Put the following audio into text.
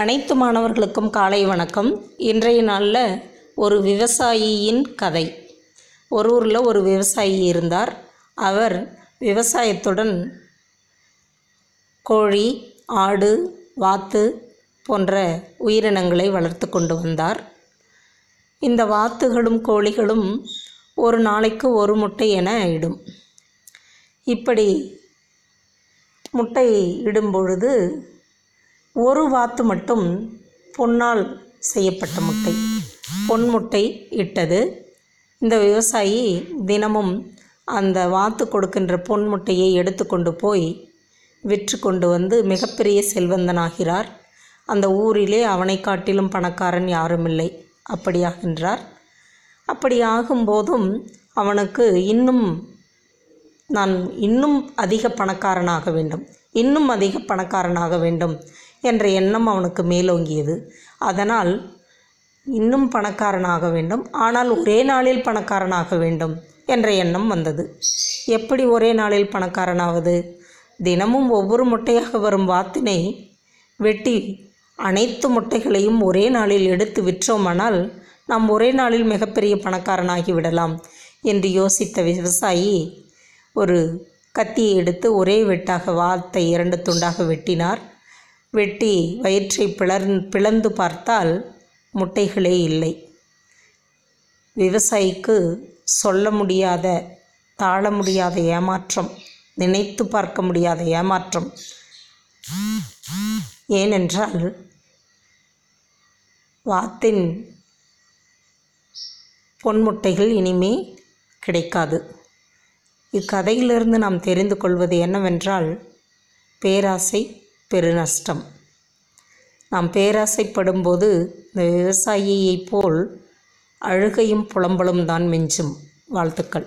அனைத்து மாணவர்களுக்கும் காலை வணக்கம். இன்றைய நாளில் ஒரு விவசாயியின் கதை. ஒரு ஊரில் ஒரு விவசாயி இருந்தார். அவர் விவசாயத்துடன் கோழி ஆடு வாத்து போன்ற உயிரினங்களை வளர்த்து கொண்டு வந்தார். இந்த வாத்துகளும் கோழிகளும் ஒரு நாளைக்கு ஒரு முட்டை என இடும். இப்படி முட்டை இடும் பொழுது ஒரு வாத்து மட்டும் பொன்னால் செய்யப்பட்ட முட்டை. பொன் முட்டை இட்டது. இந்த விவசாயி தினமும் அந்த வாத்து கொடுக்கின்ற பொன் முட்டையை எடுத்துக்கொண்டு போய் விற்று கொண்டு வந்து மிகப்பெரிய செல்வந்தனாகிறார். அந்த ஊரிலே அவனை காட்டிலும் பணக்காரன் யாரும் இல்லை அப்படியாகின்றார் அப்படி ஆகும்போதும் அவனுக்கு இன்னும் நான் இன்னும் அதிக பணக்காரனாக வேண்டும். இன்னும் அதிக பணக்காரனாக வேண்டும். என்ற எண்ணம் அவனுக்கு மேலோங்கியது. அதனால் இன்னும் பணக்காரனாக வேண்டும். ஆனால் ஒரே நாளில் பணக்காரனாக வேண்டும் என்ற எண்ணம் வந்தது. எப்படி ஒரே நாளில் பணக்காரனாவது? தினமும் ஒவ்வொரு முட்டையாக வரும் வாத்தினை வெட்டி அனைத்து முட்டைகளையும் ஒரே நாளில் எடுத்து விற்றோமானால் நாம் ஒரே நாளில் மிகப்பெரிய பணக்காரனாகி விடலாம் என்று யோசித்த விவசாயி ஒரு கத்தியை எடுத்து ஒரே வெட்டாக வாத்தை இரண்டு துண்டாக வெட்டினார். வெட்டி வயிற்றை பிளர் பிளந்து பார்த்தால் முட்டைகளே இல்லை. விவசாயிக்கு சொல்ல முடியாத தாழ முடியாத ஏமாற்றம் நினைத்து பார்க்க முடியாத ஏமாற்றம். ஏனென்றால் வாத்தின் பொன்முட்டைகள் இனிமே கிடைக்காது. இக்கதையிலிருந்து நாம் தெரிந்து கொள்வது என்னவென்றால் பேராசை பெருநஷ்டம். நாம் பேராசைப்படும்போது இந்த விவசாயியைப் போல் அழுகையும் புலம்பலும் தான் மிஞ்சும். வாழ்த்துக்கள்.